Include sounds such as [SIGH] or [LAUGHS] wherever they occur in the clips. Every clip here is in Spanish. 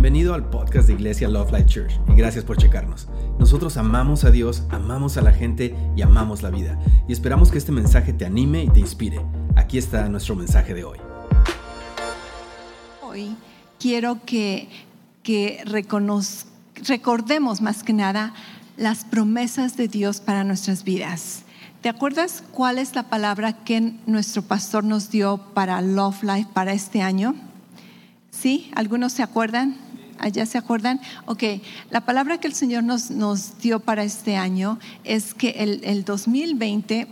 Bienvenido al podcast de Iglesia Love Life Church y gracias por checarnos. Nosotros amamos a Dios, amamos a la gente y amamos la vida. Y esperamos que este mensaje te anime y te inspire. Aquí está nuestro mensaje de hoy. Hoy quiero que, que recordemos más que nada las promesas de Dios para nuestras vidas. ¿Te acuerdas cuál es la palabra que nuestro pastor nos dio para Love Life para este año? ¿Sí? ¿Algunos se acuerdan? ¿Allá se acuerdan? Ok, la palabra que el Señor nos, nos dio para este año es que el, el 2020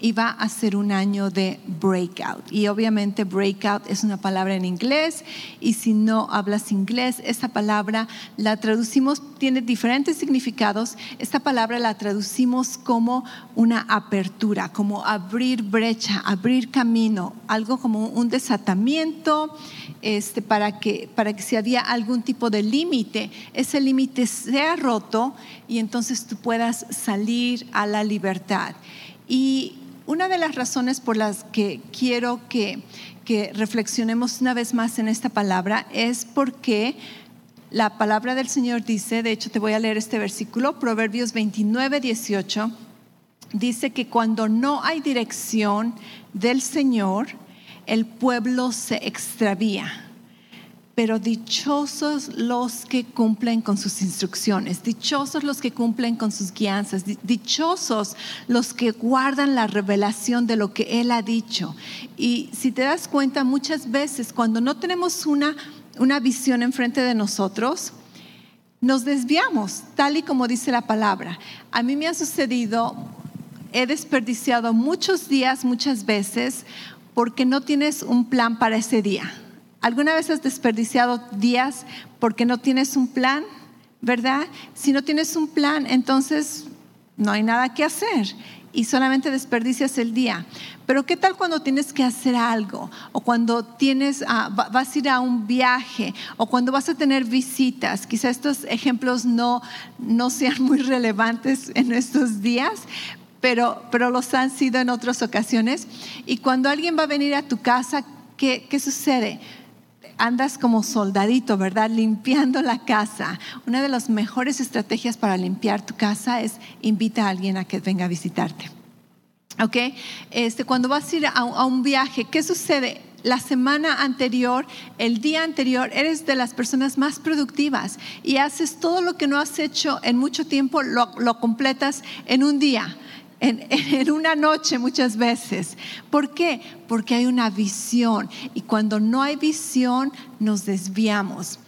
iba a ser un año de breakout. Y obviamente breakout es una palabra en inglés y si no hablas inglés, esta palabra la traducimos, tiene diferentes significados. Esta palabra la traducimos como una apertura, como abrir brecha, abrir camino, algo como un desatamiento. Este, para, que, para que si había algún tipo de límite, ese límite sea roto y entonces tú puedas salir a la libertad. Y una de las razones por las que quiero que, reflexionemos una vez más en esta palabra es porque la palabra del Señor dice, de hecho te voy a leer este versículo, Proverbios 29, 18, dice que cuando no hay dirección del Señor, el pueblo se extravía pero dichosos los que cumplen con sus instrucciones, dichosos los que cumplen con sus guianzas, dichosos los que guardan la revelación de lo que Él ha dicho. Y si te das cuenta, muchas veces cuando no tenemos una, una visión enfrente de nosotros, nos desviamos, tal y como dice la palabra. A mí me ha sucedido, he desperdiciado muchos días, muchas veces, porque no tienes un plan para ese día ¿Alguna vez has desperdiciado días porque no tienes un plan? ¿Verdad? Si no tienes un plan, entonces no hay nada que hacer y solamente desperdicias el día. Pero ¿qué tal cuando tienes que hacer algo? O cuando tienes, ah, vas a ir a un viaje, o cuando vas a tener visitas. Quizá estos ejemplos no, no sean muy relevantes en estos días, pero, pero los han sido en otras ocasiones. Y cuando alguien va a venir a tu casa, ¿qué, qué sucede? Andas como soldadito, ¿verdad? Limpiando la casa. Una de las mejores estrategias para limpiar tu casa es invita a alguien a que venga a visitarte. ¿Ok? Este, cuando vas a ir a, un viaje, ¿qué sucede? la semana anterior, el día anterior, eres de las personas más productivas y haces todo lo que no has hecho en mucho tiempo, lo completas en un día en, una noche muchas veces. ¿Por qué? Porque hay una visión y cuando no hay visión nos desviamos.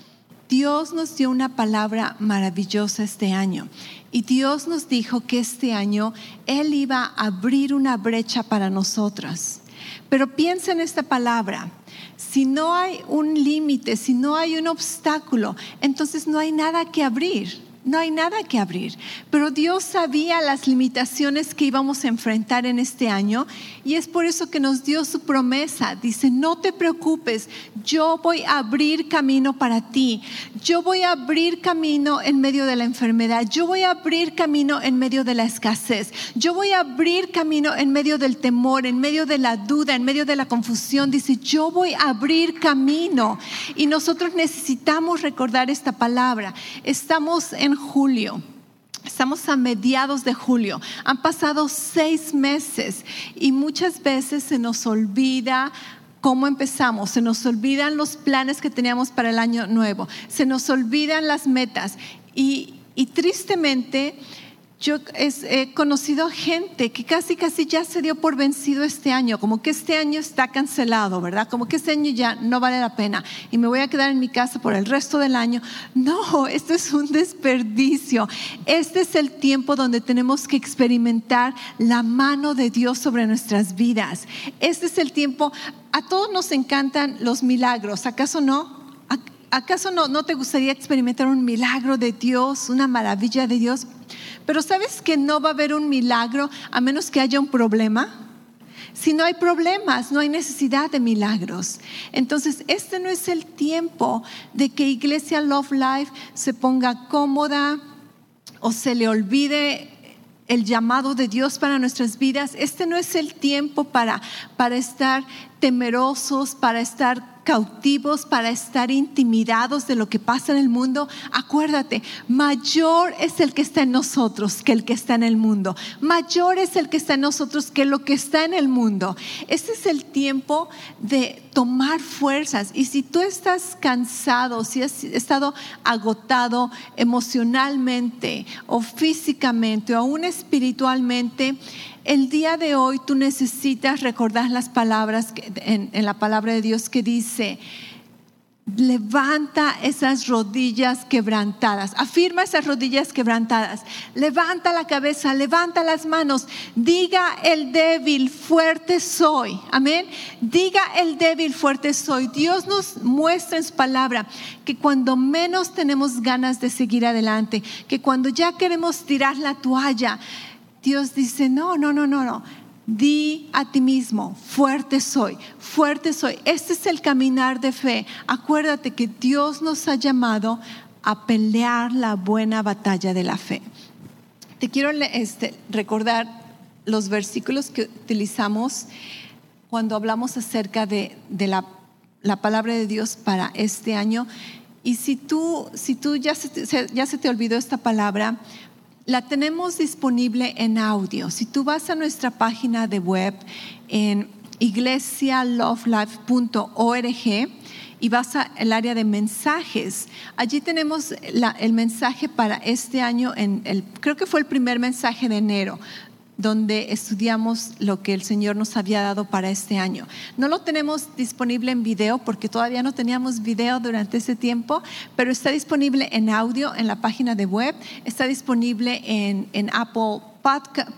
Dios nos dio una palabra maravillosa este año y Dios nos dijo que este año Él iba a abrir una brecha para nosotras. Pero piensa en esta palabra. Si no hay un límite, si no hay un obstáculo, entonces no hay nada que abrir no hay nada que abrir. Pero Dios sabía las limitaciones que íbamos a enfrentar en este año y es por eso que nos dio su promesa. Dice, no te preocupes, yo voy a abrir camino para ti. Yo voy a abrir camino en medio de la enfermedad. Yo voy a abrir camino en medio de la escasez. Yo voy a abrir camino en medio del temor, en medio de la duda, en medio de la confusión. Dice, yo voy a abrir camino. Y nosotros necesitamos recordar esta palabra. Estamos en julio. Estamos a mediados de julio. Han pasado seis meses y muchas veces se nos olvida cómo empezamos, se nos olvidan los planes que teníamos para el año nuevo, se nos olvidan las metas y, y tristemente yo he conocido gente que casi, casi ya se dio por vencido este año, como que este año está cancelado, ¿verdad? Como que este año ya no vale la pena y me voy a quedar en mi casa por el resto del año. No, esto es un desperdicio. Este es el tiempo donde tenemos que experimentar la mano de Dios sobre nuestras vidas. Este es el tiempo, a todos nos encantan los milagros, ¿acaso no? ¿Acaso no, no te gustaría experimentar un milagro de Dios, una maravilla de Dios? Pero ¿sabes que no va a haber un milagro a menos que haya un problema? Si no hay problemas, no hay necesidad de milagros. Entonces, este no es el tiempo de que Iglesia Love Life se ponga cómoda o se le olvide el llamado de Dios para nuestras vidas. Este no es el tiempo para, para estar temerosos, para estar cautivos, para estar intimidados de lo que pasa en el mundo, acuérdate, mayor es el que está en nosotros que el que está en el mundo. Mayor es el que está en nosotros que lo que está en el mundo. Este es el tiempo de tomar fuerzas. Y si tú estás cansado, si has estado agotado emocionalmente o físicamente o aún espiritualmente, el día de hoy tú necesitas recordar las palabras en, la palabra de Dios que dice, Levanta esas rodillas quebrantadas. Afirma esas rodillas quebrantadas. Levanta la cabeza, levanta las manos. Diga el débil, fuerte soy. Amén. Diga el débil, fuerte soy. Dios nos muestra en su palabra que cuando menos tenemos ganas de seguir adelante, que cuando ya queremos tirar la toalla, Dios dice, no, no, no, no, no. Di a ti mismo, fuerte soy, fuerte soy. Este es el caminar de fe. Acuérdate que Dios nos ha llamado a pelear la buena batalla de la fe. Te quiero este, recordar los versículos que utilizamos cuando hablamos acerca de, la, palabra de Dios para este año. Y si tú, si tú ya, ya se te olvidó esta palabra, la tenemos disponible en audio. Si tú vas a nuestra página de web en iglesialovelife.org y vas al área de mensajes, allí tenemos el mensaje para este año, creo que fue el primer mensaje de enero, donde estudiamos lo que el Señor nos había dado para este año. No lo tenemos disponible en video porque todavía no teníamos video durante ese tiempo, pero está disponible en audio en la página de web, está disponible en, Apple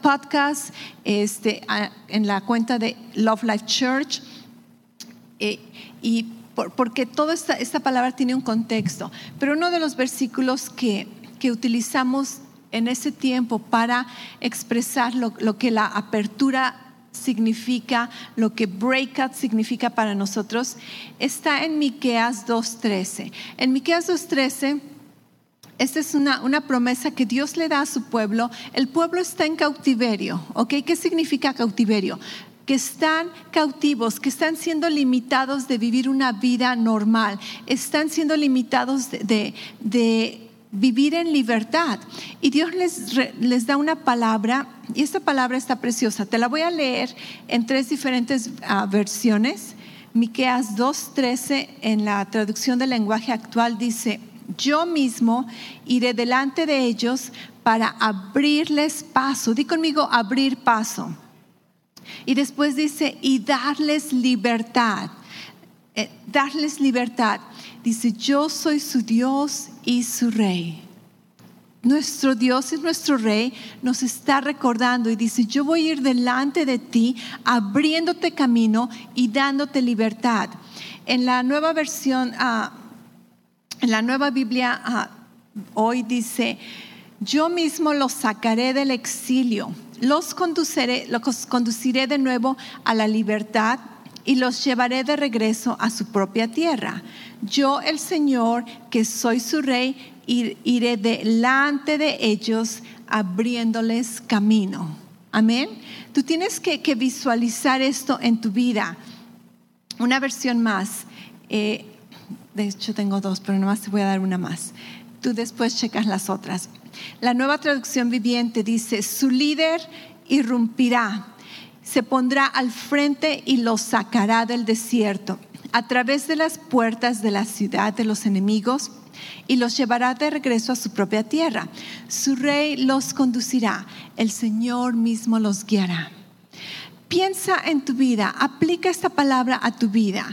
Podcast, este, en la cuenta de Love Life Church. Eh, y porque toda esta, esta palabra tiene un contexto, pero uno de los versículos que, que utilizamos en ese tiempo para expresar lo, que la apertura significa, lo que breakout significa para nosotros, está en Miqueas 2.13. En Miqueas 2.13, esta es una, una, promesa que Dios le da a su pueblo. El pueblo está en cautiverio, ¿ok? ¿Qué significa cautiverio? que están cautivos, que están siendo limitados de vivir una vida normal, están siendo limitados de, de vivir en libertad. Y Dios les, les, da una palabra, y esta palabra está preciosa. Te la voy a leer en tres diferentes ah, versiones. Miqueas 2:13 en la traducción del lenguaje actual dice, "Yo mismo iré delante de ellos para abrirles paso." Di conmigo abrir paso. Y después dice, "y darles libertad." Eh, darles libertad. Dice, yo soy su Dios y su rey. Nuestro Dios es nuestro rey, nos está recordando y dice, yo voy a ir delante de ti, abriéndote camino y dándote libertad. En la nueva versión, ah, en la nueva Biblia, ah, hoy dice, yo mismo los sacaré del exilio, los los conduciré de nuevo a la libertad y los llevaré de regreso a su propia tierra. Yo, el Señor, que soy su rey, iré delante de ellos abriéndoles camino. Amén. Tú tienes que, visualizar esto en tu vida. Una versión más. Eh, de hecho, tengo dos, pero nomás te voy a dar una más. Tú después checas las otras. La nueva traducción viviente dice, su líder irrumpirá se pondrá al frente y los sacará del desierto a través de las puertas de la ciudad de los enemigos y los llevará de regreso a su propia tierra. Su rey los conducirá, el Señor mismo los guiará. Piensa en tu vida, aplica esta palabra a tu vida.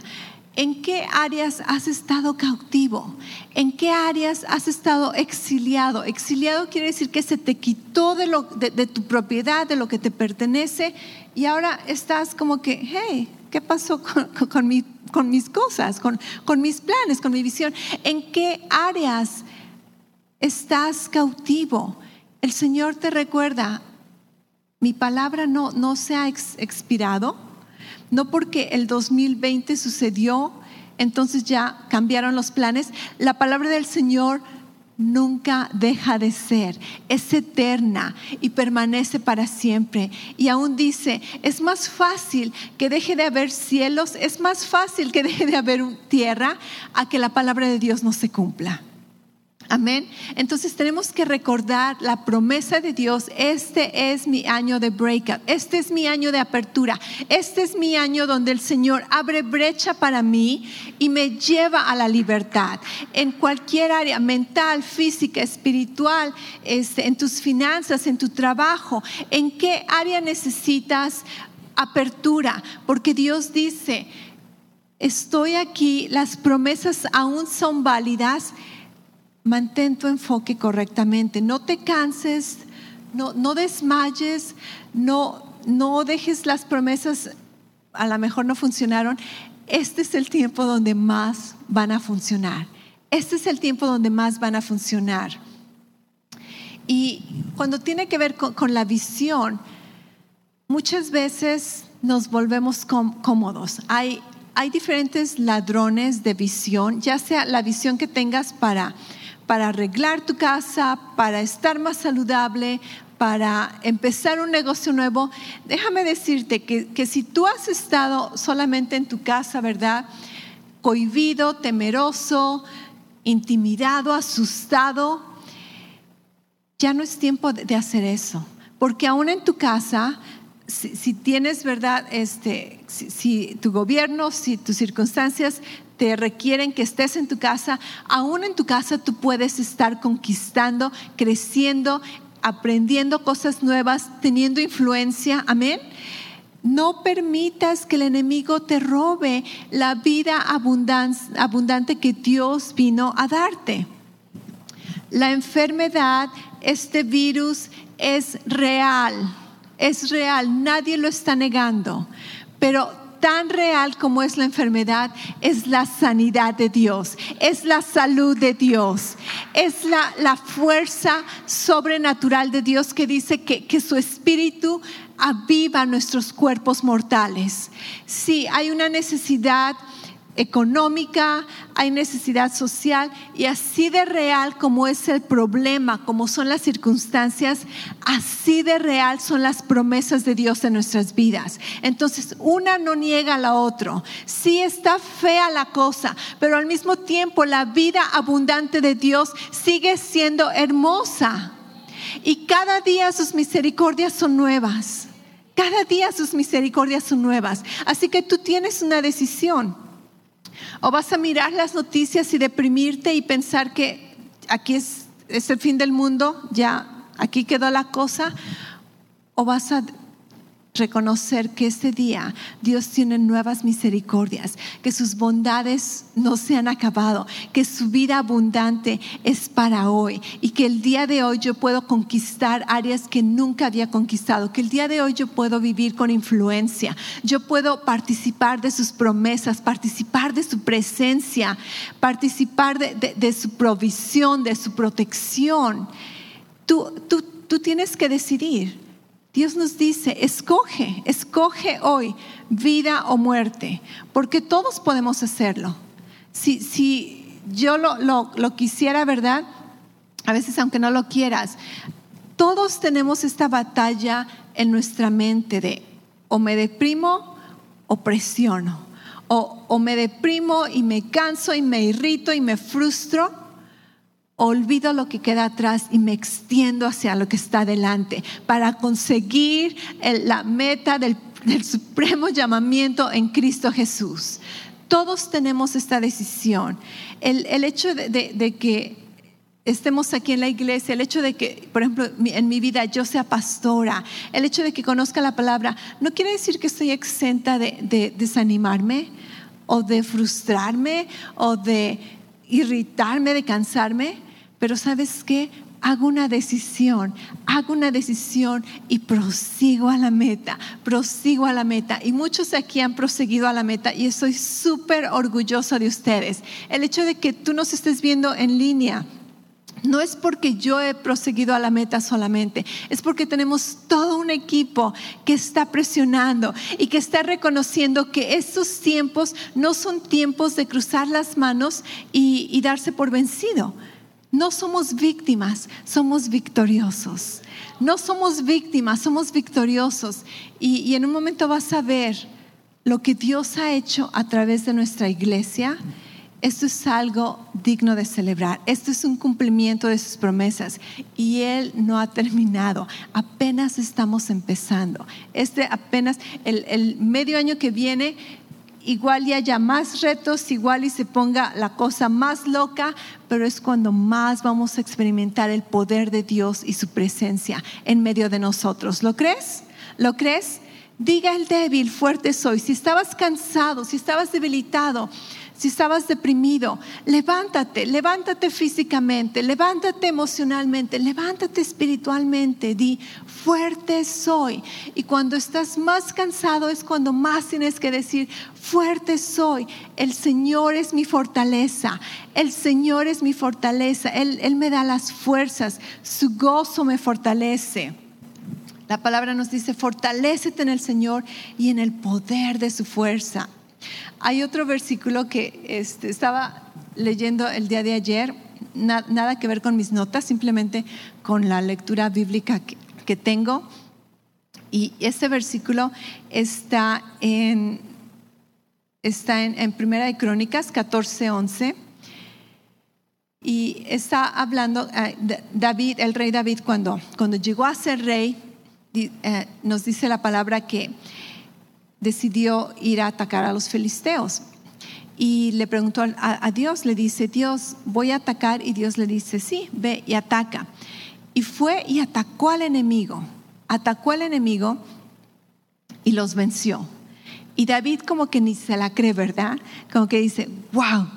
¿En qué áreas has estado cautivo? ¿En qué áreas has estado exiliado? Exiliado quiere decir que se te quitó de, tu propiedad, de lo que te pertenece, y ahora estás como que, hey, ¿qué pasó con, mis cosas, con, mis planes, con mi visión? ¿En qué áreas estás cautivo? El Señor te recuerda, mi palabra no se ha expirado no porque el 2020 sucedió, entonces ya cambiaron los planes. La palabra del Señor nunca deja de ser, es eterna y permanece para siempre. Y aún dice, es más fácil que deje de haber cielos, es más fácil que deje de haber tierra a que la palabra de Dios no se cumpla. Amén. Entonces tenemos que recordar la promesa de Dios. Este es mi año de breakout. Este es mi año de apertura. Este es mi año donde el Señor abre brecha para mí y me lleva a la libertad. En cualquier área, mental, física, espiritual, este, en tus finanzas, en tu trabajo. ¿En qué área necesitas apertura? Porque Dios dice, estoy aquí, las promesas aún son válidas mantén tu enfoque correctamente. No te canses, no, no desmayes, no, no dejes las promesas, a lo mejor no funcionaron. Este es el tiempo donde más van a funcionar. Este es el tiempo donde más van a funcionar. Y cuando tiene que ver con, la visión, muchas veces nos volvemos cómodos. Hay, hay diferentes ladrones de visión, ya sea la visión que tengas para para arreglar tu casa, para estar más saludable, para empezar un negocio nuevo, déjame decirte que, si tú has estado solamente en tu casa, ¿verdad? Cohibido, temeroso, intimidado, asustado, ya no es tiempo de hacer eso. Porque aún en tu casa si, tienes, ¿verdad? Este, si, tu gobierno, si tus circunstancias te requieren que estés en tu casa, aún en tu casa tú puedes estar conquistando, creciendo, aprendiendo cosas nuevas, teniendo influencia. Amén. No permitas que el enemigo te robe la vida abundante que Dios vino a darte. La enfermedad, este virus es real es real, nadie lo está negando, pero tan real como es la enfermedad es la sanidad de Dios, es la salud de Dios, es la, fuerza sobrenatural de Dios que dice que, que su espíritu aviva nuestros cuerpos mortales. Sí, hay una necesidad económica, hay necesidad social y así de real como es el problema, como son las circunstancias, así de real son las promesas de Dios en nuestras vidas. Entonces, una no niega a la otra. Sí está fea la cosa, pero al mismo tiempo la vida abundante de Dios sigue siendo hermosa. Y cada día sus misericordias son nuevas. Cada día sus misericordias son nuevas. Así que tú tienes una decisión o vas a mirar las noticias y deprimirte y pensar que aquí es, es el fin del mundo, ya aquí quedó la cosa. O vas a reconocer que este día Dios tiene nuevas misericordias, que sus bondades no se han acabado, que su vida abundante es para hoy y que el día de hoy yo puedo conquistar áreas que nunca había conquistado, que el día de hoy yo puedo vivir con influencia, yo puedo participar de sus promesas, participar de su presencia, participar de, su provisión, de su protección. Tú, tú, tú tienes que decidir Dios nos dice, escoge, escoge hoy vida o muerte, porque todos podemos hacerlo. Si, si yo lo, lo, quisiera, ¿verdad? A veces aunque no lo quieras, todos tenemos esta batalla en nuestra mente de o me deprimo o presiono, o, o me deprimo y me canso y me irrito y me frustro olvido lo que queda atrás y me extiendo hacia lo que está adelante para conseguir la meta del, supremo llamamiento en Cristo Jesús. Todos tenemos esta decisión. El, hecho de, que estemos aquí en la iglesia, el hecho de que, por ejemplo, en mi vida yo sea pastora, el hecho de que conozca la palabra, no quiere decir que estoy exenta de desanimarme o de frustrarme o de irritarme, de cansarme, pero ¿sabes qué? Hago una decisión, hago una decisión y prosigo a la meta, prosigo a la meta. Y muchos aquí han proseguido a la meta y estoy súper orgullosa de ustedes. El hecho de que tú nos estés viendo en línea, no es porque yo he proseguido a la meta solamente, es porque tenemos todo un equipo que está presionando y que está reconociendo que estos tiempos no son tiempos de cruzar las manos y, darse por vencido. No somos víctimas, somos victoriosos. No somos víctimas, somos victoriosos. Y, y en un momento vas a ver lo que Dios ha hecho a través de nuestra iglesia esto es algo digno de celebrar. Esto es un cumplimiento de sus promesas. Y Él no ha terminado. Apenas estamos empezando. Este apenas, el, medio año que viene, igual y haya más retos, igual y se ponga la cosa más loca, pero es cuando más vamos a experimentar el poder de Dios y su presencia en medio de nosotros. ¿Lo crees? ¿Lo crees? Diga el débil, fuerte soy. Si estabas cansado, si estabas debilitado, si estabas deprimido, levántate, levántate físicamente, levántate emocionalmente, levántate espiritualmente, di, fuerte soy. Y cuando estás más cansado es cuando más tienes que decir, fuerte soy. El Señor es mi fortaleza, el Señor es mi fortaleza, Él, Él me da las fuerzas, su gozo me fortalece. La palabra nos dice, fortalecete en el Señor y en el poder de su fuerza. Hay otro versículo que este, estaba leyendo el día de ayer, nada que ver con mis notas, simplemente con la lectura bíblica que, tengo. Y ese versículo está en, está en, Primera de Crónicas 14, 11. Y está hablando, eh, David, el rey David, cuando, cuando llegó a ser rey, eh, nos dice la palabra que decidió ir a atacar a los filisteos. Y le preguntó a, Dios, le dice, Dios, voy a atacar. Y Dios le dice, sí, ve y ataca. Y fue y atacó al enemigo. Atacó al enemigo y los venció. Y David como que ni se la cree, ¿verdad? Como que dice, wow,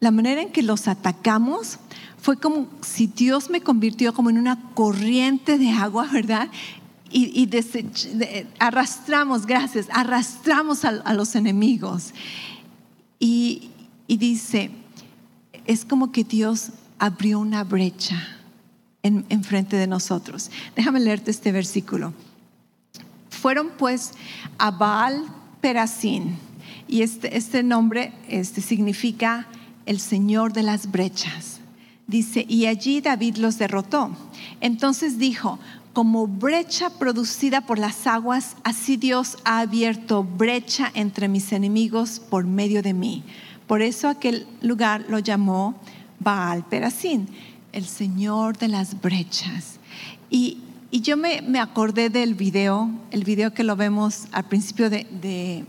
la manera en que los atacamos fue como si Dios me convirtió como en una corriente de agua, ¿verdad? Y, arrastramos, gracias, arrastramos a, los enemigos. Y, dice, es como que Dios abrió una brecha en, frente de nosotros. Déjame leerte este versículo. Fueron pues a Baal Perasín, y este, este nombre este, significa el Señor de las brechas. Dice, y allí David los derrotó. Entonces dijo, como brecha producida por las aguas, así Dios ha abierto brecha entre mis enemigos por medio de mí. Por eso aquel lugar lo llamó Baal Perasín, el Señor de las brechas. Y, yo me, acordé del video, el video que lo vemos al principio de,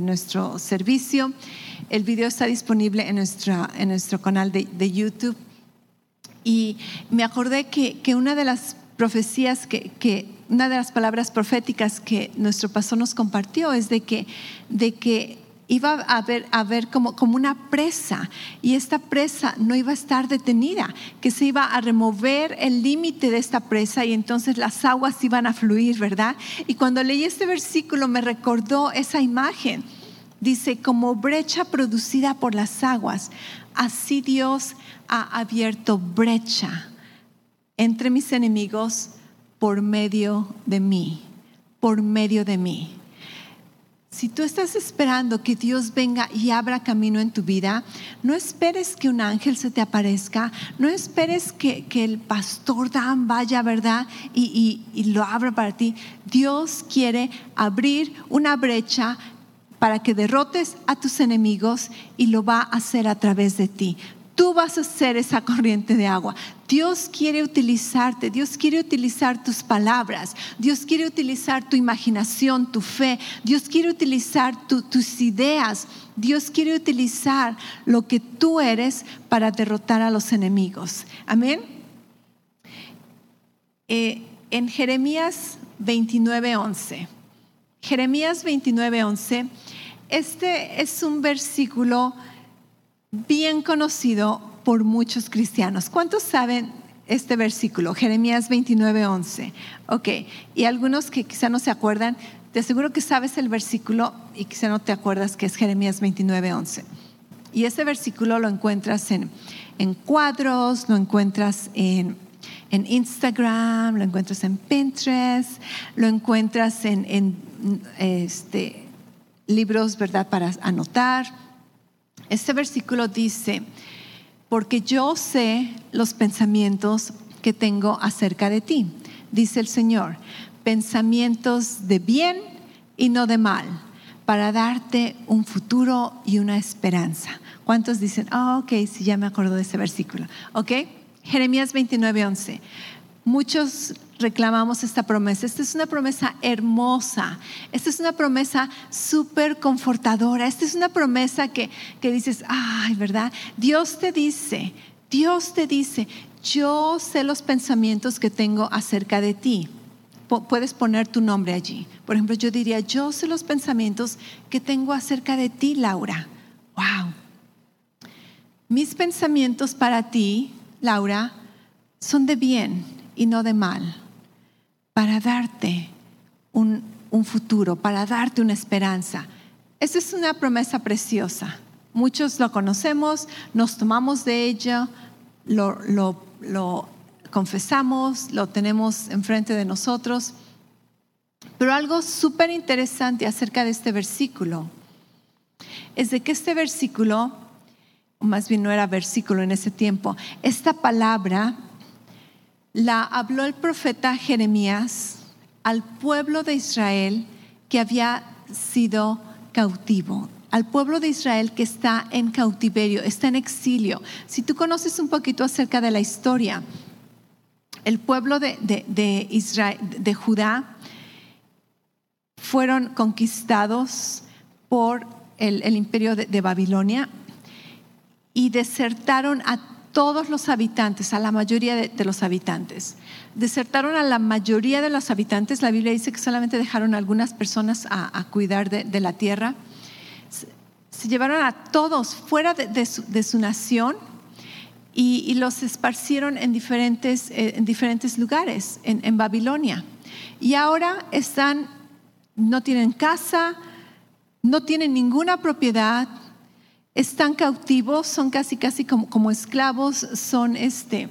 nuestro servicio. El video está disponible en, en nuestro canal de, YouTube. Y me acordé que, que una de las profecías que, una de las palabras proféticas que nuestro pastor nos compartió es de que, de que iba a haber, a ver como, como una presa y esta presa no iba a estar detenida, que se iba a remover el límite de esta presa y entonces las aguas iban a fluir, ¿verdad? Y cuando leí este versículo me recordó esa imagen. Dice, como brecha producida por las aguas, así Dios ha abierto brecha entre mis enemigos por medio de mí, por medio de mí. Si tú estás esperando que Dios venga y abra camino en tu vida, no esperes que un ángel se te aparezca, no esperes que, el pastor Dan vaya, ¿verdad? Y, y lo abra para ti. Dios quiere abrir una brecha para que derrotes a tus enemigos y lo va a hacer a través de ti. Tú vas a ser esa corriente de agua. Dios quiere utilizarte, Dios quiere utilizar tus palabras, Dios quiere utilizar tu imaginación, tu fe, Dios quiere utilizar tus ideas, Dios quiere utilizar lo que tú eres para derrotar a los enemigos. Amén. Eh, en Jeremías 29:11, Jeremías 29:11, este es un versículo bien conocido por muchos cristianos. ¿Cuántos saben este versículo? Jeremías 29, 11. Ok, y algunos que quizá no se acuerdan, te aseguro que sabes el versículo y quizá no te acuerdas que es Jeremías 29, 11. Y ese versículo lo encuentras en, en cuadros, lo encuentras en, en, Instagram, lo encuentras en Pinterest, lo encuentras en, en este, libros, ¿verdad?, para anotar este versículo dice, porque yo sé los pensamientos que tengo acerca de ti, dice el Señor, pensamientos de bien y no de mal, para darte un futuro y una esperanza. ¿Cuántos dicen, oh, ok, sí, ya me acuerdo de ese versículo? ¿Ok? Jeremías 29, 11. Muchos reclamamos esta promesa. Esta es una promesa hermosa. Esta es una promesa súper confortadora. Esta es una promesa que, que dices, ay, ¿verdad? Dios te dice, Dios te dice, yo sé los pensamientos que tengo acerca de ti. Puedes poner tu nombre allí. Por ejemplo, yo diría, yo sé los pensamientos que tengo acerca de ti, Laura. Wow. Mis pensamientos para ti, Laura, son de bien y no de mal, para darte un, futuro, para darte una esperanza. Esa es una promesa preciosa. Muchos lo conocemos, nos tomamos de ella, lo, lo confesamos, lo tenemos enfrente de nosotros. Pero algo súper interesante acerca de este versículo es de que este versículo, más bien no era versículo en ese tiempo, esta palabra la habló el profeta Jeremías al pueblo de Israel que había sido cautivo, al pueblo de Israel que está en cautiverio, está en exilio. Si tú conoces un poquito acerca de la historia, el pueblo de, de Judá fueron conquistados por el, imperio de, de Babilonia y desertaron a todos los habitantes, a la mayoría de, los habitantes. Desertaron a la mayoría de los habitantes. La Biblia dice que solamente dejaron a algunas personas a, cuidar de, la tierra. Se, llevaron a todos fuera de, su, nación y, los esparcieron en diferentes, eh, en diferentes lugares en, en Babilonia. Y ahora están, no tienen casa, no tienen ninguna propiedad, están cautivos, son casi, casi como, esclavos, son este,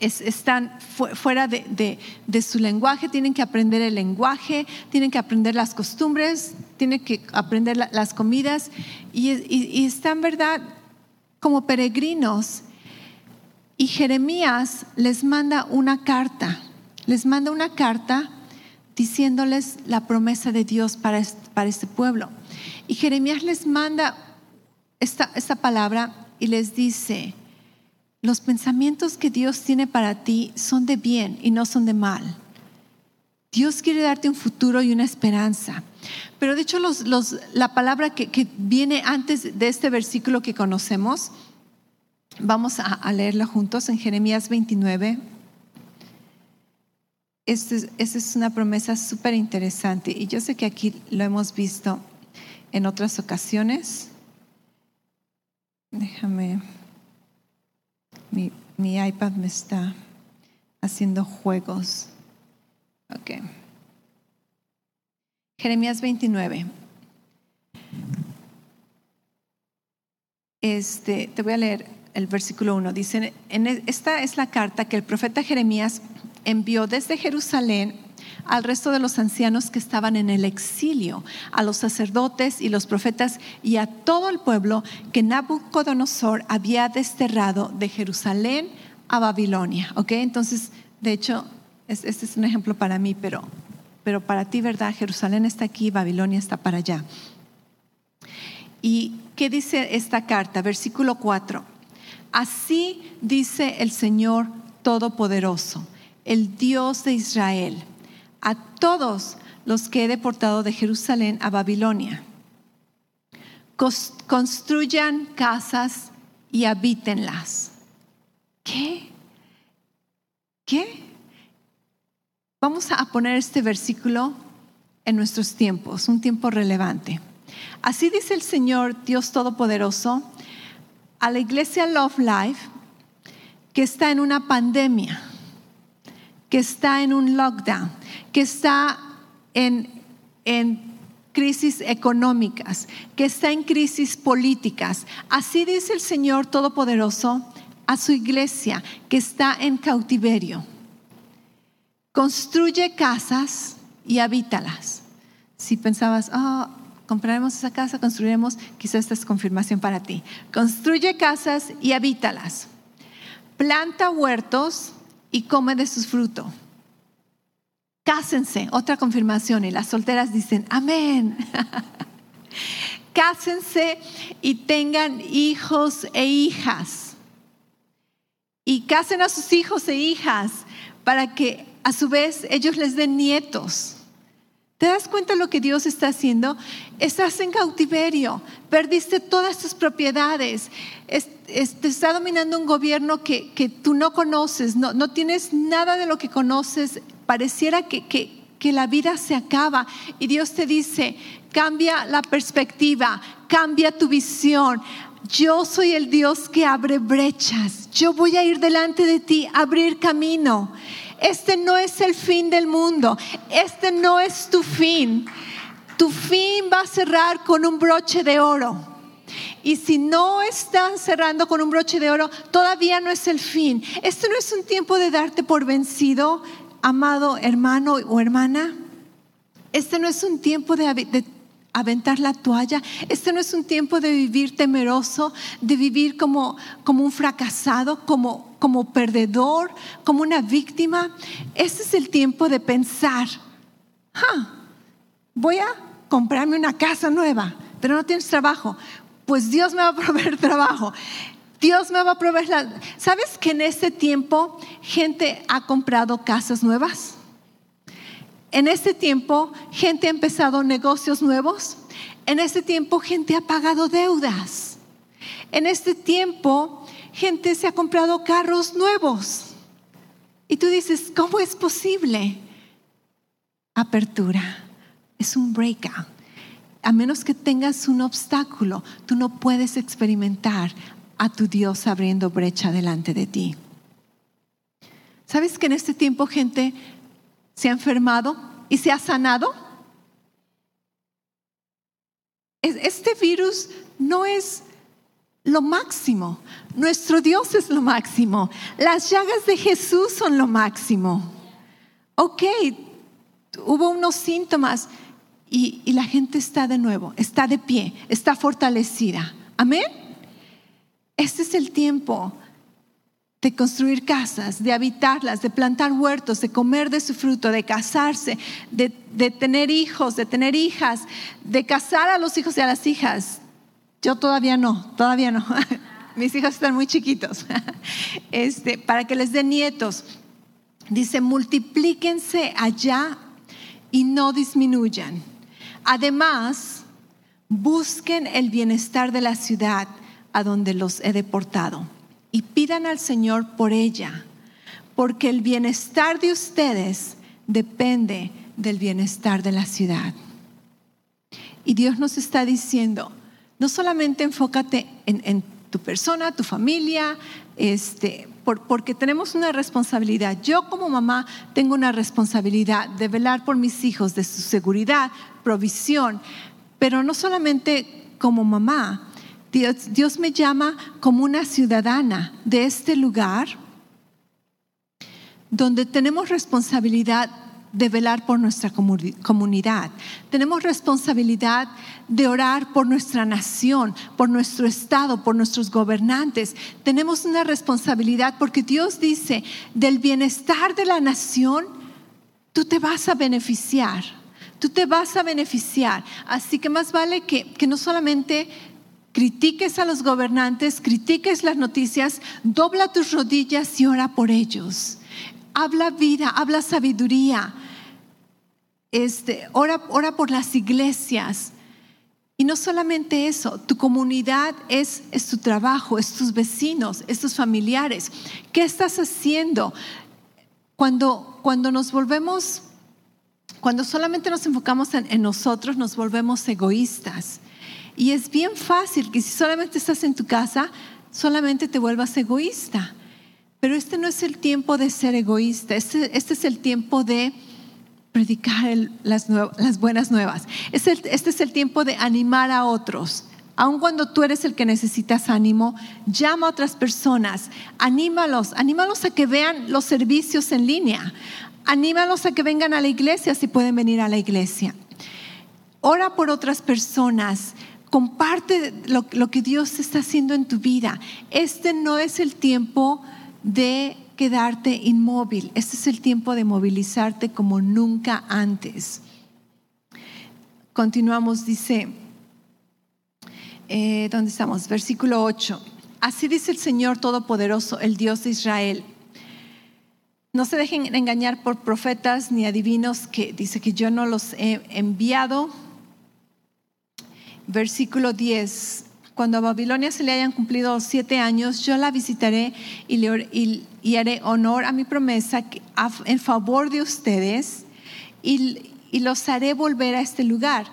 están fuera de, su lenguaje, tienen que aprender el lenguaje, tienen que aprender las costumbres, tienen que aprender las comidas y, y, están, ¿verdad?, como peregrinos. Y Jeremías les manda una carta, les manda una carta diciéndoles la promesa de Dios para para este pueblo. Y Jeremías les manda esta, palabra y les dice, los pensamientos que Dios tiene para ti son de bien y no son de mal. Dios quiere darte un futuro y una esperanza. Pero de hecho la palabra que, viene antes de este versículo que conocemos, vamos a, leerla juntos en Jeremías 29. Esta es, es una promesa súper interesante y yo sé que aquí lo hemos visto en otras ocasiones. Déjame. Mi, iPad me está haciendo juegos. Ok. Jeremías 29. Este, te voy a leer el versículo 1. Dice, en e, esta es la carta que el profeta Jeremías envió desde Jerusalén al resto de los ancianos que estaban en el exilio, a los sacerdotes y los profetas y a todo el pueblo que Nabucodonosor había desterrado de Jerusalén a Babilonia. ¿Ok? Entonces, de hecho, este es un ejemplo para mí, pero, pero para ti, ¿verdad? Jerusalén está aquí, Babilonia está para allá. ¿Y qué dice esta carta? Versículo 4. Así dice el Señor Todopoderoso, el Dios de Israel a todos los que he deportado de Jerusalén a Babilonia. Construyan casas y habítenlas. ¿Qué? ¿Qué? Vamos a poner este versículo en nuestros tiempos, un tiempo relevante. Así dice el Señor Dios Todopoderoso a la iglesia Love Life que está en una pandemia, que está en un lockdown, que está en, crisis económicas, que está en crisis políticas. Así dice el Señor Todopoderoso a su iglesia que está en cautiverio. Construye casas y habítalas. Si pensabas, ah, compraremos esa casa, construiremos, quizás esta es confirmación para ti. Construye casas y habítalas. Planta huertos y come de sus frutos. Cásense, otra confirmación, y las solteras dicen, amén. [LAUGHS] Cásense y tengan hijos e hijas. Y casen a sus hijos e hijas para que a su vez ellos les den nietos. ¿Te das cuenta lo que Dios está haciendo? Estás en cautiverio, perdiste todas tus propiedades, te está dominando un gobierno que, que tú no conoces, no, no, tienes nada de lo que conoces, pareciera que, que, que la vida se acaba y Dios te dice, cambia la perspectiva, cambia tu visión. Yo soy el Dios que abre brechas, yo voy a ir delante de ti, abrir camino. Este no es el fin del mundo, este no es tu fin. Tu fin va a cerrar con un broche de oro. Y si no estás cerrando con un broche de oro, todavía no es el fin. Este no es un tiempo de darte por vencido, amado hermano o hermana. Este no es un tiempo de, aventar la toalla. Este no es un tiempo de vivir temeroso, de vivir como, como un fracasado, como, como perdedor, como una víctima. Este es el tiempo de pensar, voy a comprarme una casa nueva, pero no tienes trabajo pues Dios me va a proveer [LAUGHS] trabajo. Dios me va a proveer la... ¿Sabes que en este tiempo gente ha comprado casas nuevas? En este tiempo gente ha empezado negocios nuevos. En este tiempo gente ha pagado deudas. En este tiempo gente se ha comprado carros nuevos. Y tú dices, ¿cómo es posible? Apertura. Es un breakout a menos que tengas un obstáculo, tú no puedes experimentar a tu Dios abriendo brecha delante de ti. ¿Sabes que en este tiempo gente se ha enfermado y se ha sanado? Este virus no es lo máximo. Nuestro Dios es lo máximo. Las llagas de Jesús son lo máximo. Ok, hubo unos síntomas y, la gente está de nuevo, está de pie, está fortalecida. Amén. Este es el tiempo de construir casas, de habitarlas, de plantar huertos, de comer de su fruto, de casarse, de, tener hijos, de tener hijas, de casar a los hijos y a las hijas. Yo todavía no, todavía no. [LAUGHS] Mis hijos están muy chiquitos. [LAUGHS] Este, para que les den nietos. Dice, multiplíquense allá y no disminuyan. Además, busquen el bienestar de la ciudad a donde los he deportado y pidan al Señor por ella, porque el bienestar de ustedes depende del bienestar de la ciudad. Y Dios nos está diciendo, no solamente enfócate en, tu persona, tu familia, este, porque tenemos una responsabilidad. Yo como mamá tengo una responsabilidad de velar por mis hijos, de su seguridad, provisión, pero no solamente como mamá. Dios, Dios me llama como una ciudadana de este lugar donde tenemos responsabilidad de velar por nuestra comunidad. Tenemos responsabilidad de orar por nuestra nación, por nuestro Estado, por nuestros gobernantes. Tenemos una responsabilidad porque Dios dice, del bienestar de la nación, tú te vas a beneficiar. Tú te vas a beneficiar. Así que más vale que, que no solamente critiques a los gobernantes, critiques las noticias, dobla tus rodillas y ora por ellos. Habla vida, habla sabiduría este, ora, ora por las iglesias. Y no solamente eso, tu comunidad es, es tu trabajo, es tus vecinos, es tus familiares. ¿Qué estás haciendo? Cuando, cuando nos volvemos, cuando solamente nos enfocamos en, en nosotros, nos volvemos egoístas. Y es bien fácil que si solamente estás en tu casa, solamente te vuelvas egoísta. Pero este no es el tiempo de ser egoísta, este, este es el tiempo de predicar las, buenas nuevas. Este, es el tiempo de animar a otros. Aun cuando tú eres el que necesitas ánimo, llama a otras personas, anímalos, anímalos a que vean los servicios en línea, anímalos a que vengan a la iglesia si pueden venir a la iglesia. ora por otras personas, comparte lo, lo, que Dios está haciendo en tu vida. Este no es el tiempo de quedarte inmóvil, este es el tiempo de movilizarte como nunca antes. Continuamos, dice, eh, ¿dónde estamos? Versículo 8. Así dice el Señor Todopoderoso, el Dios de Israel. No se dejen engañar por profetas ni adivinos que dice que yo no los he enviado. Versículo 10. Cuando a Babilonia se le hayan cumplido siete años, yo la visitaré y, le, haré honor a mi promesa en favor de ustedes y, y los haré volver a este lugar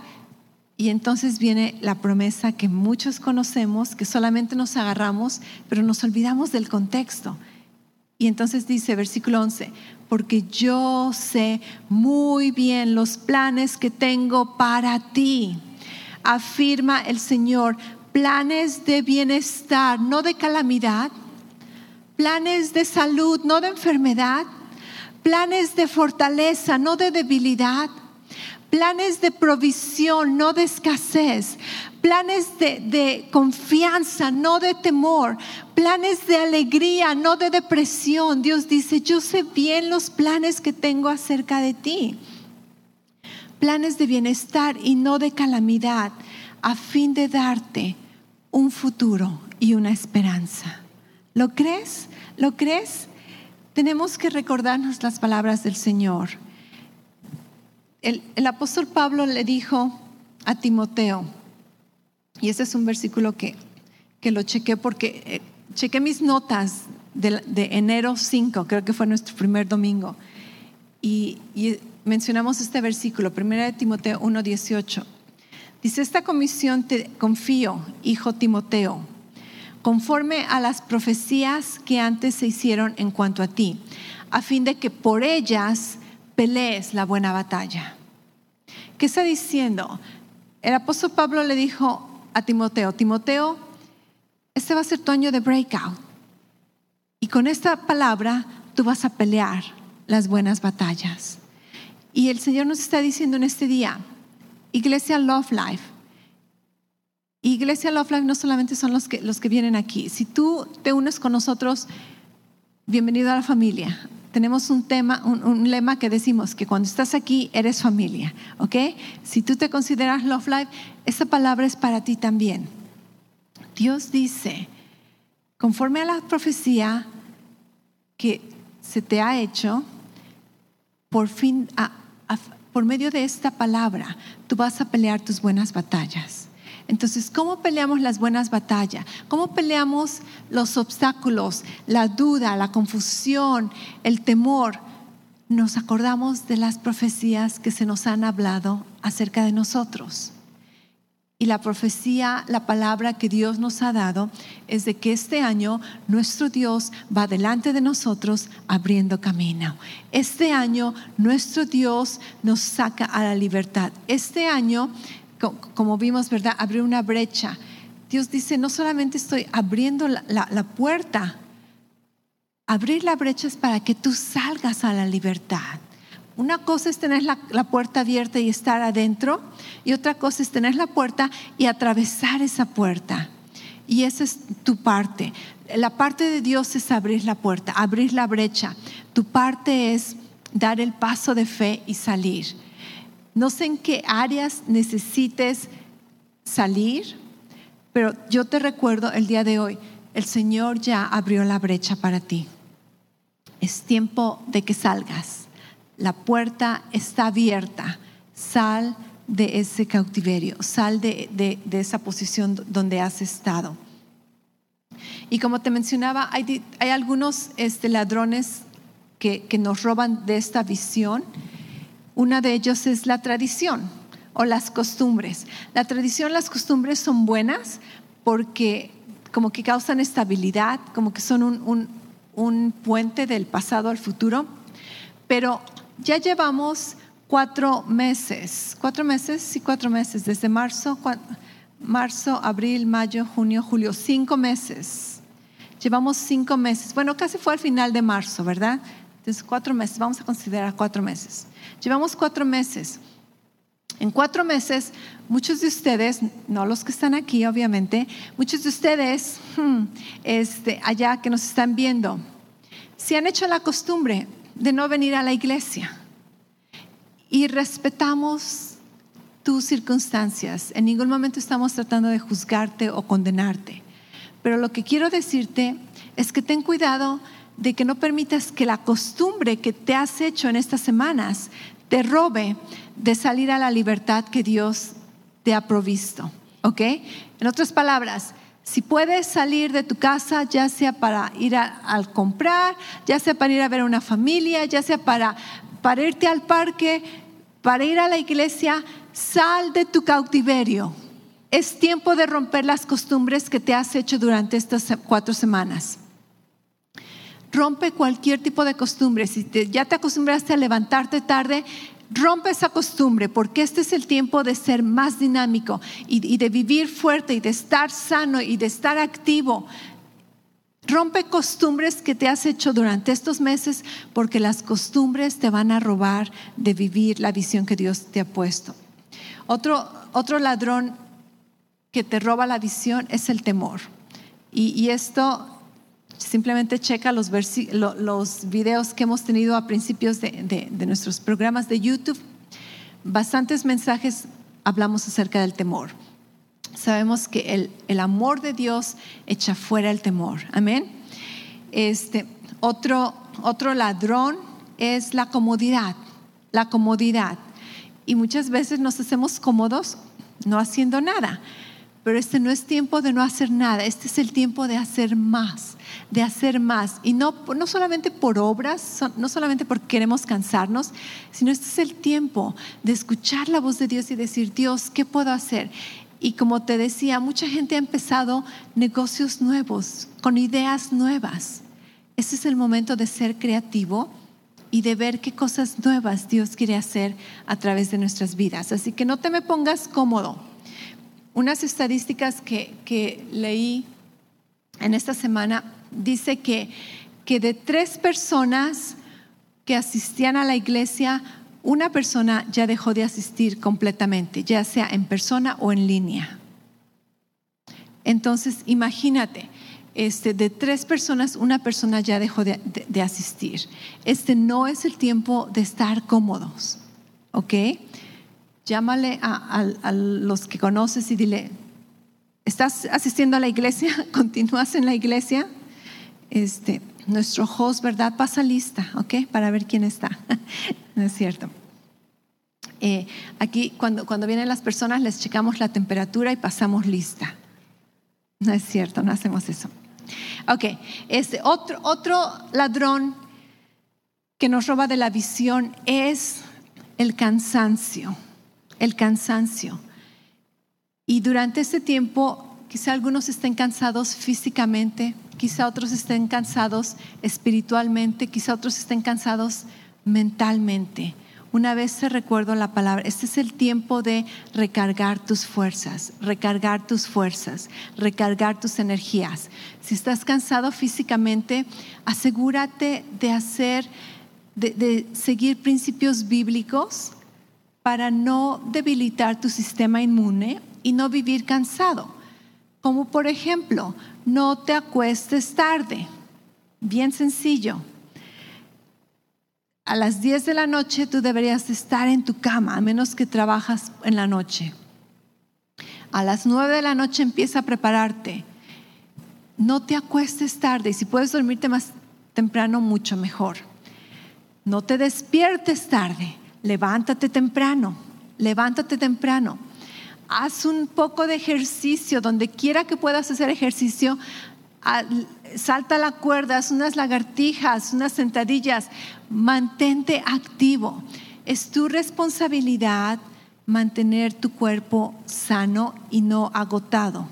y entonces viene la promesa que muchos conocemos, que solamente nos agarramos, pero nos olvidamos del contexto. Y entonces dice, versículo 11, porque yo sé muy bien los planes que tengo para ti, afirma el Señor, planes de bienestar, no de calamidad, planes de salud, no de enfermedad, planes de fortaleza, no de debilidad planes de provisión, no de escasez, planes de, confianza, no de temor, planes de alegría, no de depresión. Dios dice, yo sé bien los planes que tengo acerca de ti. Planes de bienestar y no de calamidad, a fin de darte un futuro y una esperanza. ¿Lo crees? ¿Lo crees? Tenemos que recordarnos las palabras del Señor el, apóstol Pablo le dijo a Timoteo, y ese es un versículo que, que lo chequé porque eh, chequé mis notas de, enero 5, creo que fue nuestro primer domingo, y, mencionamos este versículo, 1 de Timoteo 1.18. Dice, esta comisión te confío, hijo Timoteo, conforme a las profecías que antes se hicieron en cuanto a ti, a fin de que por ellas pelees la buena batalla. ¿Qué está diciendo? El apóstol Pablo le dijo a Timoteo, Timoteo, este va a ser tu año de breakout. Y con esta palabra tú vas a pelear las buenas batallas. Y el Señor nos está diciendo en este día, Iglesia Love Life, Iglesia Love Life no solamente son los que, los que vienen aquí. Si tú te unes con nosotros, bienvenido a la familia tenemos un tema, un, lema que decimos que cuando estás aquí eres familia, ¿ok? Si tú te consideras Love Life, esa palabra es para ti también. Dios dice, conforme a la profecía que se te ha hecho, por fin, por medio de esta palabra, tú vas a pelear tus buenas batallas. Entonces, ¿cómo peleamos las buenas batallas? ¿Cómo peleamos los obstáculos, la duda, la confusión, el temor? Nos acordamos de las profecías que se nos han hablado acerca de nosotros. Y la profecía, la palabra que Dios nos ha dado es de que este año nuestro Dios va delante de nosotros abriendo camino. Este año nuestro Dios nos saca a la libertad. Este año como vimos, ¿verdad? Abrir una brecha. Dios dice, no solamente estoy abriendo la, puerta, abrir la brecha es para que tú salgas a la libertad. Una cosa es tener la, puerta abierta y estar adentro, y otra cosa es tener la puerta y atravesar esa puerta. Y esa es tu parte. La parte de Dios es abrir la puerta, abrir la brecha. Tu parte es dar el paso de fe y salir. No sé en qué áreas necesites salir, pero yo te recuerdo el día de hoy, el Señor ya abrió la brecha para ti. Es tiempo de que salgas. La puerta está abierta. Sal de ese cautiverio, sal de, esa posición donde has estado. Y como te mencionaba, hay, algunos este, ladrones que, que nos roban de esta visión una de ellos es la tradición o las costumbres. La tradición, las costumbres son buenas porque como que causan estabilidad, como que son un, un puente del pasado al futuro, pero ya llevamos cuatro meses, cuatro meses, y cuatro meses, desde marzo, marzo, abril, mayo, junio, julio, cinco meses. Llevamos cinco meses. Bueno, casi fue al final de marzo, ¿verdad? Entonces, cuatro meses, vamos a considerar cuatro meses. Llevamos cuatro meses En cuatro meses, muchos de ustedes, no los que están aquí obviamente, muchos de ustedes hmm, este, allá que nos están viendo, se han hecho la costumbre de no venir a la iglesia. Y respetamos tus circunstancias. En ningún momento estamos tratando de juzgarte o condenarte. Pero lo que quiero decirte es que ten cuidado de que no permitas que la costumbre que te has hecho en estas semanas te robe de salir a la libertad que Dios te ha provisto. ¿Ok? En otras palabras, si puedes salir de tu casa, ya sea para ir al comprar, ya sea para ir a ver a una familia, ya sea para, irte al parque, para ir a la iglesia, sal de tu cautiverio. Es tiempo de romper las costumbres que te has hecho durante estas cuatro semanas. Rompe cualquier tipo de costumbre. Si ya te acostumbraste a levantarte tarde, rompe esa costumbre, porque este es el tiempo de ser más dinámico y, de vivir fuerte y de estar sano y de estar activo. Rompe costumbres que te has hecho durante estos meses, porque las costumbres te van a robar de vivir la visión que Dios te ha puesto. Otro, otro ladrón que te roba la visión es el temor. Y, esto simplemente checa los, videos que hemos tenido a principios de, nuestros programas de YouTube. Bastantes mensajes hablamos acerca del temor. Sabemos que el, el amor de Dios echa fuera el temor. Amén. Este, otro, otro ladrón es la comodidad. La comodidad. Y muchas veces nos hacemos cómodos no haciendo nada. Pero este no es tiempo de no hacer nada, este es el tiempo de hacer más, de hacer más. Y no, no solamente por obras, no solamente porque queremos cansarnos, sino este es el tiempo de escuchar la voz de Dios y decir, Dios, ¿qué puedo hacer? Y como te decía, mucha gente ha empezado negocios nuevos, con ideas nuevas. Este es el momento de ser creativo y de ver qué cosas nuevas Dios quiere hacer a través de nuestras vidas. Así que no te me pongas cómodo unas estadísticas que, leí en esta semana dice que, que de tres personas que asistían a la iglesia, una persona ya dejó de asistir completamente, ya sea en persona o en línea. Entonces, imagínate, este, de tres personas, una persona ya dejó de, de, asistir. Este no es el tiempo de estar cómodos, ¿ok? llámale a, los que conoces y dile, ¿estás asistiendo a la iglesia? [LAUGHS] ¿Continúas en la iglesia? Este, nuestro host, ¿verdad? Pasa lista, ¿ok? Para ver quién está. [LAUGHS] no es cierto. Eh, aquí, cuando, cuando vienen las personas, les checamos la temperatura y pasamos lista. No es cierto, no hacemos eso. Ok, este, otro, otro ladrón que nos roba de la visión es el cansancio el cansancio. Y durante este tiempo, quizá algunos estén cansados físicamente, quizá otros estén cansados espiritualmente, quizá otros estén cansados mentalmente. Una vez se recuerdo la palabra, este es el tiempo de recargar tus fuerzas, recargar tus fuerzas, recargar tus energías. Si estás cansado físicamente, asegúrate de hacer, de, de seguir principios bíblicos para no debilitar tu sistema inmune y no vivir cansado. Como por ejemplo, no te acuestes tarde. Bien sencillo. A las 10 de la noche tú deberías estar en tu cama, a menos que trabajas en la noche. A las 9 de la noche empieza a prepararte. No te acuestes tarde y si puedes dormirte más temprano, mucho mejor. No te despiertes tarde levántate temprano, levántate temprano. Haz un poco de ejercicio, donde quiera que puedas hacer ejercicio, salta la cuerda, haz unas lagartijas, unas sentadillas, mantente activo. Es tu responsabilidad mantener tu cuerpo sano y no agotado,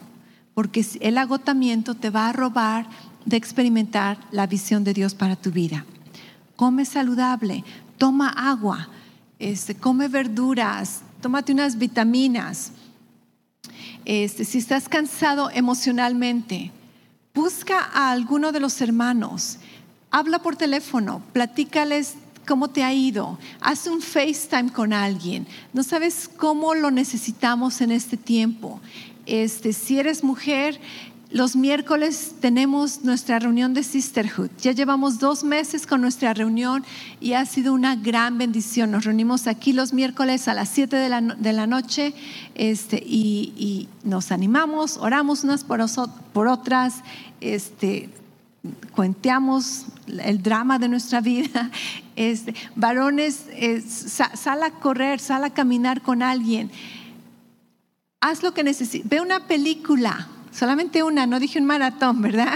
porque el agotamiento te va a robar de experimentar la visión de Dios para tu vida. Come saludable, toma agua, este, come verduras, tómate unas vitaminas. Este, si estás cansado emocionalmente, busca a alguno de los hermanos, habla por teléfono, platícales cómo te ha ido. Haz un FaceTime con alguien. No sabes cómo lo necesitamos en este tiempo. Este, si eres mujer, los miércoles tenemos nuestra reunión de Sisterhood. Ya llevamos dos meses con nuestra reunión y ha sido una gran bendición. Nos reunimos aquí los miércoles a las 7 de la, de la noche este, y, nos animamos, oramos unas por, otras, este, cuenteamos el drama de nuestra vida. [LAUGHS] Este, varones, sal a correr, sal a caminar con alguien. Haz lo que necesites. Ve una película solamente una, no dije un maratón, ¿verdad?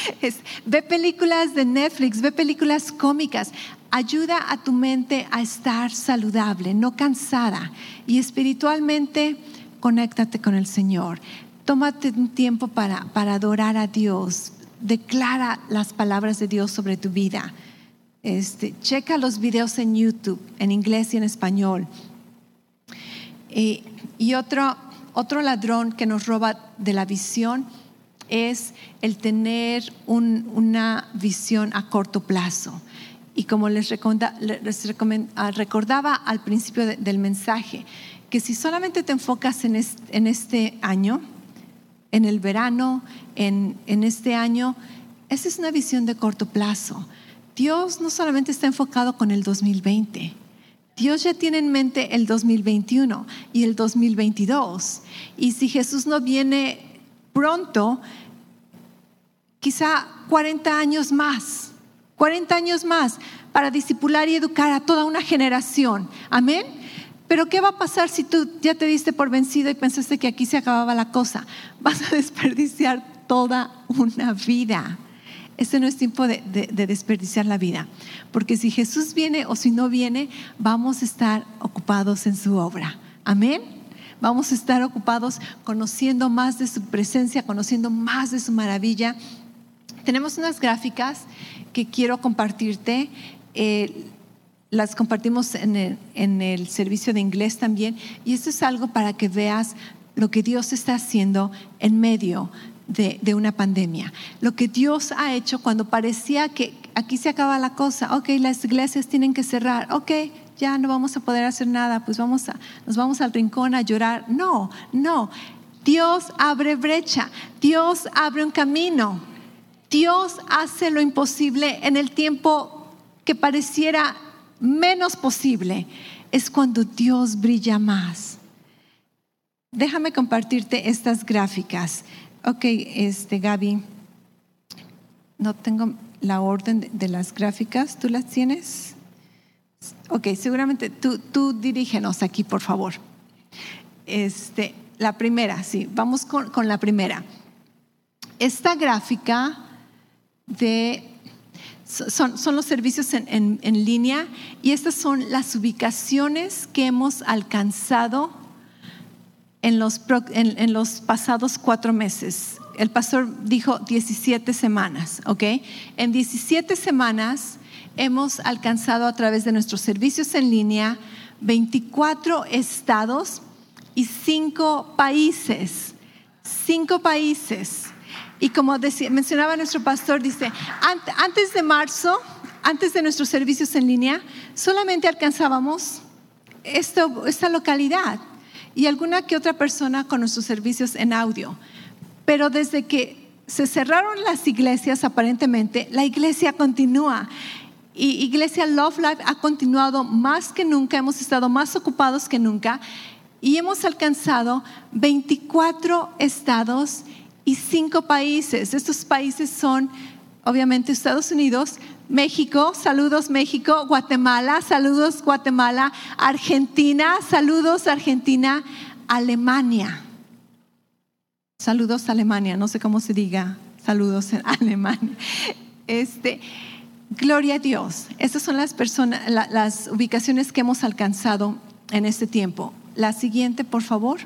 [LAUGHS] ve películas de Netflix, ve películas cómicas, ayuda a tu mente a estar saludable, no cansada. Y espiritualmente, conéctate con el Señor. Tómate un tiempo para, para adorar a Dios. Declara las palabras de Dios sobre tu vida. Este, checa los videos en YouTube, en inglés y en español. Eh, y otro, otro ladrón que nos roba de la visión es el tener una visión a corto plazo. Y como les, ah, recordaba al principio del mensaje, que si solamente te enfocas en este, año, en el verano, en, en este año, esa es una visión de corto plazo. Dios no solamente está enfocado con el 2020, Dios ya tiene en mente el 2021 y el 2022. Y si Jesús no viene pronto, quizá 40 años más, 40 años más para discipular y educar a toda una generación. Amén. Pero ¿qué va a pasar si tú ya te diste por vencido y pensaste que aquí se acababa la cosa? Vas a [LAUGHS] desperdiciar toda una vida. Este no es tiempo de, desperdiciar la vida, porque si Jesús viene o si no viene, vamos a estar ocupados en su obra. Amén. Vamos a estar ocupados conociendo más de su presencia, conociendo más de su maravilla. Tenemos unas gráficas que quiero compartirte. Eh, las compartimos en el, en el servicio de inglés también. Y esto es algo para que veas lo que Dios está haciendo en medio de, una pandemia. Lo que Dios ha hecho cuando parecía que aquí se acaba la cosa, ok, las iglesias tienen que cerrar, ok, ya no vamos a poder hacer nada, pues vamos a, nos vamos al rincón a llorar. No, no. Dios abre brecha, Dios abre un camino, Dios hace lo imposible en el tiempo que pareciera menos posible. Es cuando Dios brilla más. Déjame compartirte estas gráficas. Ok, este, Gaby, no tengo la orden de, las gráficas, ¿tú las tienes? Ok, seguramente tú, tú dirígenos aquí, por favor. Este, la primera, sí, vamos con, con la primera. Esta gráfica de son, son, los servicios en, en, en, línea y estas son las ubicaciones que hemos alcanzado en los, en, los pasados cuatro meses. El pastor dijo 17 semanas, ¿ok? En 17 semanas hemos alcanzado a través de nuestros servicios en línea 24 estados y 5 países. 5 países. Y como decía, mencionaba nuestro pastor, dice, antes de marzo, antes de nuestros servicios en línea, solamente alcanzábamos esto, esta localidad y alguna que otra persona con nuestros servicios en audio. Pero desde que se cerraron las iglesias, aparentemente, la iglesia continúa. Y Iglesia Love Life ha continuado más que nunca, hemos estado más ocupados que nunca y hemos alcanzado 24 estados y 5 países. Estos países son, obviamente, Estados Unidos, México, saludos México, Guatemala, saludos Guatemala, Argentina, saludos Argentina, Alemania. Saludos Alemania, no sé cómo se diga, saludos en [LAUGHS] Alemania. Este, gloria a Dios. Estas son las personas, las ubicaciones que hemos alcanzado en este tiempo. La siguiente, por favor.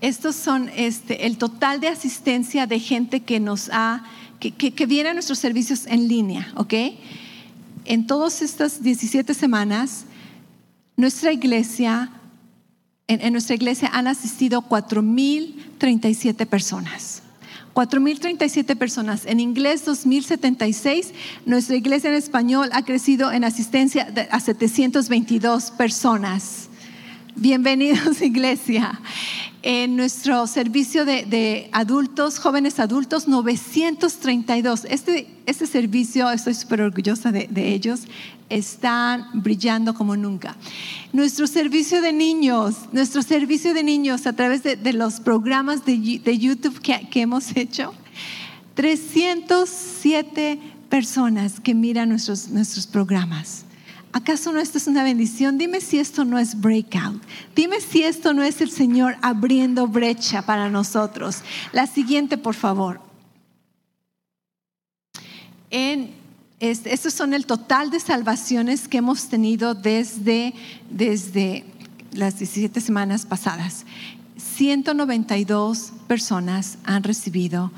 Estos son este, el total de asistencia de gente que nos ha que, viene a nuestros servicios en línea, ¿ok? En todas estas 17 semanas, nuestra iglesia, en, nuestra iglesia han asistido 4.037 personas. 4.037 personas. En inglés, 2.076. Nuestra iglesia en español ha crecido en asistencia a 722 personas. Bienvenidos, [LAUGHS] iglesia. En nuestro servicio de, adultos, jóvenes adultos, 932. Este, este servicio, estoy súper orgullosa de, ellos, están brillando como nunca. Nuestro servicio de niños, nuestro servicio de niños a través de, los programas de, YouTube que, que hemos hecho, 307 personas que miran nuestros, nuestros programas. ¿Acaso no esto es una bendición? Dime si esto no es breakout. Dime si esto no es el Señor abriendo brecha para nosotros. La siguiente, por favor. En, estos son el total de salvaciones que hemos tenido desde, desde las 17 semanas pasadas. 192 personas han recibido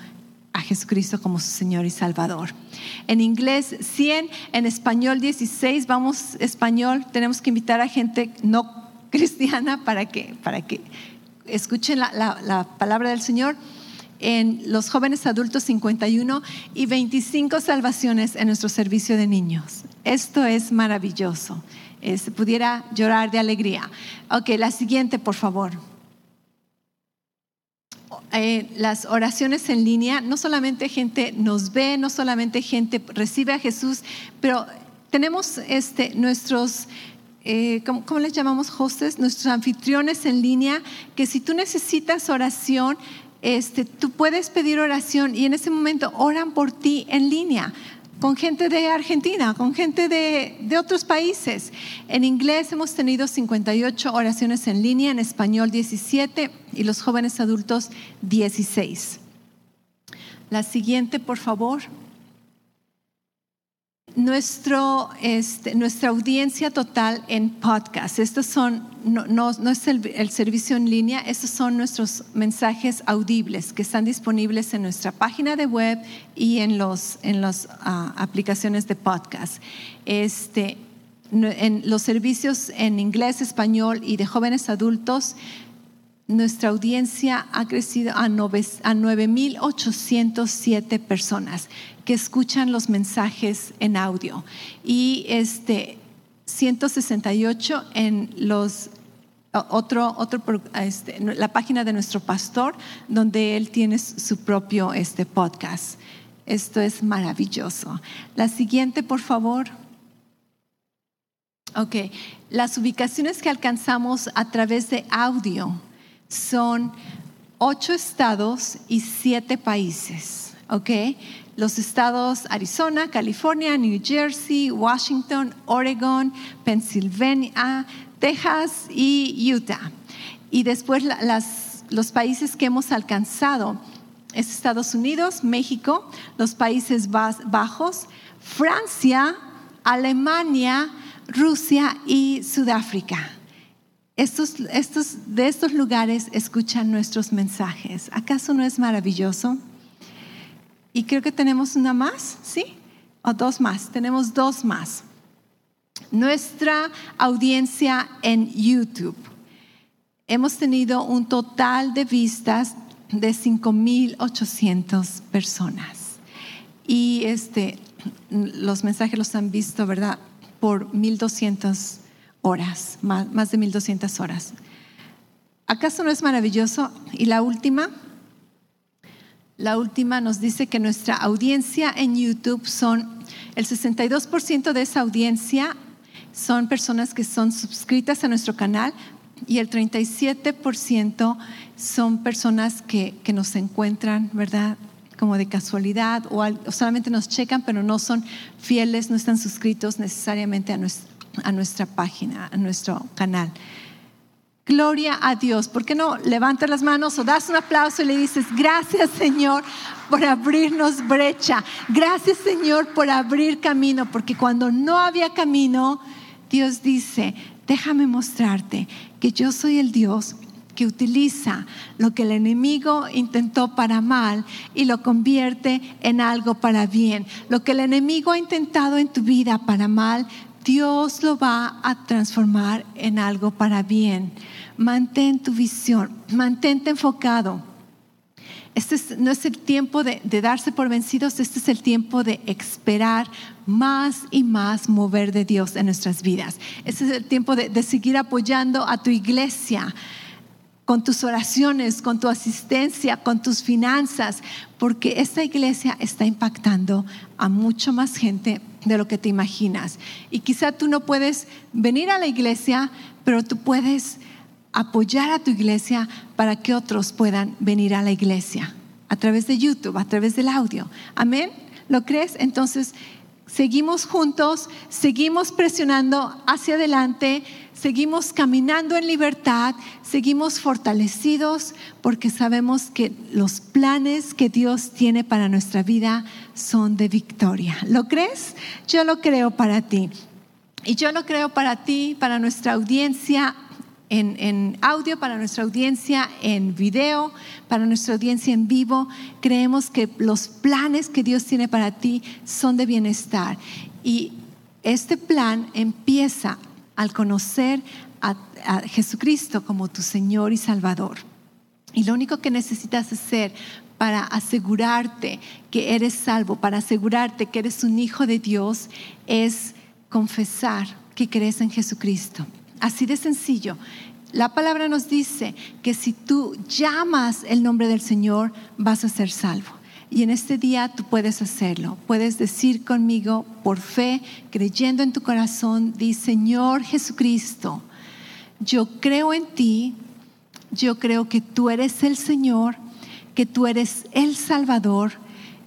a Jesucristo como su Señor y Salvador. En inglés 100, en español 16, vamos español, tenemos que invitar a gente no [LAUGHS] cristiana para que, para que escuchen la, la palabra del Señor. En los jóvenes adultos 51 y 25 salvaciones en nuestro servicio de niños. Esto es maravilloso. Se pudiera llorar de alegría. Ok, la siguiente, por favor. Eh, las oraciones en línea, no solamente gente nos ve, no solamente gente recibe a Jesús, pero tenemos este, nuestros, eh, ¿cómo, les llamamos hostes? Nuestros anfitriones en línea, que si tú necesitas oración, este, tú puedes pedir oración y en ese momento oran por ti en línea con gente de Argentina, con gente de, otros países. En inglés hemos tenido 58 oraciones en línea, en español 17 y los jóvenes adultos 16. La siguiente, por favor nuestro, este, nuestra audiencia total en podcast. Estos son, no, no, es el, servicio en línea, estos son nuestros mensajes audibles que están disponibles en nuestra página de web y en las en los, ah, aplicaciones de podcast. Este, en los servicios en inglés, español y de jóvenes adultos, nuestra audiencia ha crecido a 9.807 personas que escuchan los mensajes en audio y este 168 en los otro, otro este, la página de nuestro pastor donde él tiene su propio este podcast. Esto es maravilloso. La siguiente, por favor. Ok, las ubicaciones que alcanzamos a través de audio son ocho estados y siete países, ¿ok? Los estados Arizona, California, New Jersey, Washington, Oregon, Pennsylvania, Texas y Utah. Y después los países que hemos alcanzado es Estados Unidos, México, los Países Bajos, Francia, Alemania, Rusia y Sudáfrica estos, estos, de estos lugares escuchan nuestros mensajes. ¿Acaso no es maravilloso? Y creo que tenemos una más, ¿sí? O dos más. Tenemos dos más. Nuestra audiencia en YouTube. Hemos tenido un total de vistas de 5.800 personas. Y este, los mensajes los han visto, ¿verdad? Por 1.200 horas, más, de 1200 horas. ¿Acaso no es maravilloso? Y la última, la última nos dice que nuestra audiencia en YouTube son, el 62% de esa audiencia son personas que son suscritas a nuestro canal y el 37% son personas que, que, nos encuentran, ¿verdad? Como de casualidad o, o solamente nos checan, pero no son fieles, no están suscritos necesariamente a nuestro a nuestra página, a nuestro canal. Gloria a Dios. ¿Por qué no levantas las manos o das un aplauso y le dices, gracias Señor por abrirnos brecha. Gracias Señor por abrir camino, porque cuando no había camino, Dios dice, déjame mostrarte que yo soy el Dios que utiliza lo que el enemigo intentó para mal y lo convierte en algo para bien. Lo que el enemigo ha intentado en tu vida para mal, Dios lo va a transformar en algo para bien. Mantén tu visión, mantente enfocado Este no es el tiempo de, darse por vencidos, este es el tiempo de esperar más y más mover de Dios en nuestras vidas. Este es el tiempo de, de seguir apoyando a tu iglesia con tus oraciones, con tu asistencia, con tus finanzas, porque esta iglesia está impactando a mucho más gente de lo que te imaginas. Y quizá tú no puedes venir a la iglesia, pero tú puedes apoyar a tu iglesia para que otros puedan venir a la iglesia a través de YouTube, a través del audio. Amén. ¿Lo crees? Entonces, seguimos juntos, seguimos presionando hacia adelante, seguimos caminando en libertad, seguimos fortalecidos porque sabemos que los planes que Dios tiene para nuestra vida son de victoria. ¿Lo crees? Yo lo creo para ti. Y yo lo creo para ti, para nuestra audiencia en, audio, para nuestra audiencia en video, para nuestra audiencia en vivo. Creemos que los planes que Dios tiene para ti son de bienestar. Y este plan empieza al conocer a, a Jesucristo como tu Señor y Salvador. Y lo único que necesitas hacer para asegurarte que eres salvo, para asegurarte que eres un hijo de Dios, es confesar que crees en Jesucristo. Así de sencillo. La palabra nos dice que si tú llamas el nombre del Señor, vas a ser salvo. Y en este día tú puedes hacerlo. Puedes decir conmigo por fe, creyendo en tu corazón, di Señor Jesucristo, yo creo en ti, yo creo que tú eres el Señor, que tú eres el Salvador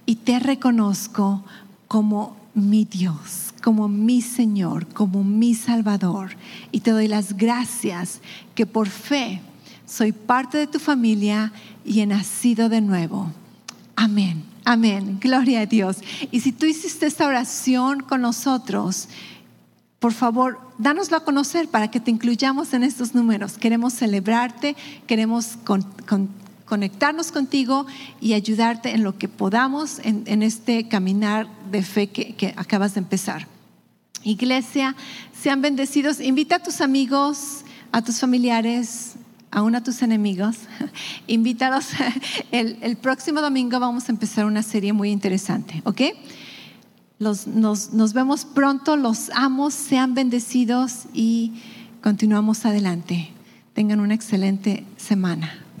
y te reconozco como mi Dios como mi Señor, como mi Salvador. Y te doy las gracias que por fe soy parte de tu familia y he nacido de nuevo. Amén, amén, gloria a Dios. Y si tú hiciste esta oración con nosotros, por favor, dánoslo a conocer para que te incluyamos en estos números. Queremos celebrarte, queremos conectarnos contigo y ayudarte en lo que podamos en, este caminar de fe que, acabas de empezar. Iglesia, sean bendecidos. Invita a tus amigos, a tus familiares, aún a tus enemigos. [LAUGHS] Invítalos. [LAUGHS] El, el, próximo domingo vamos a empezar una serie muy interesante, ¿ok? nos, nos vemos pronto, los amos, sean bendecidos y continuamos adelante. Tengan una excelente semana.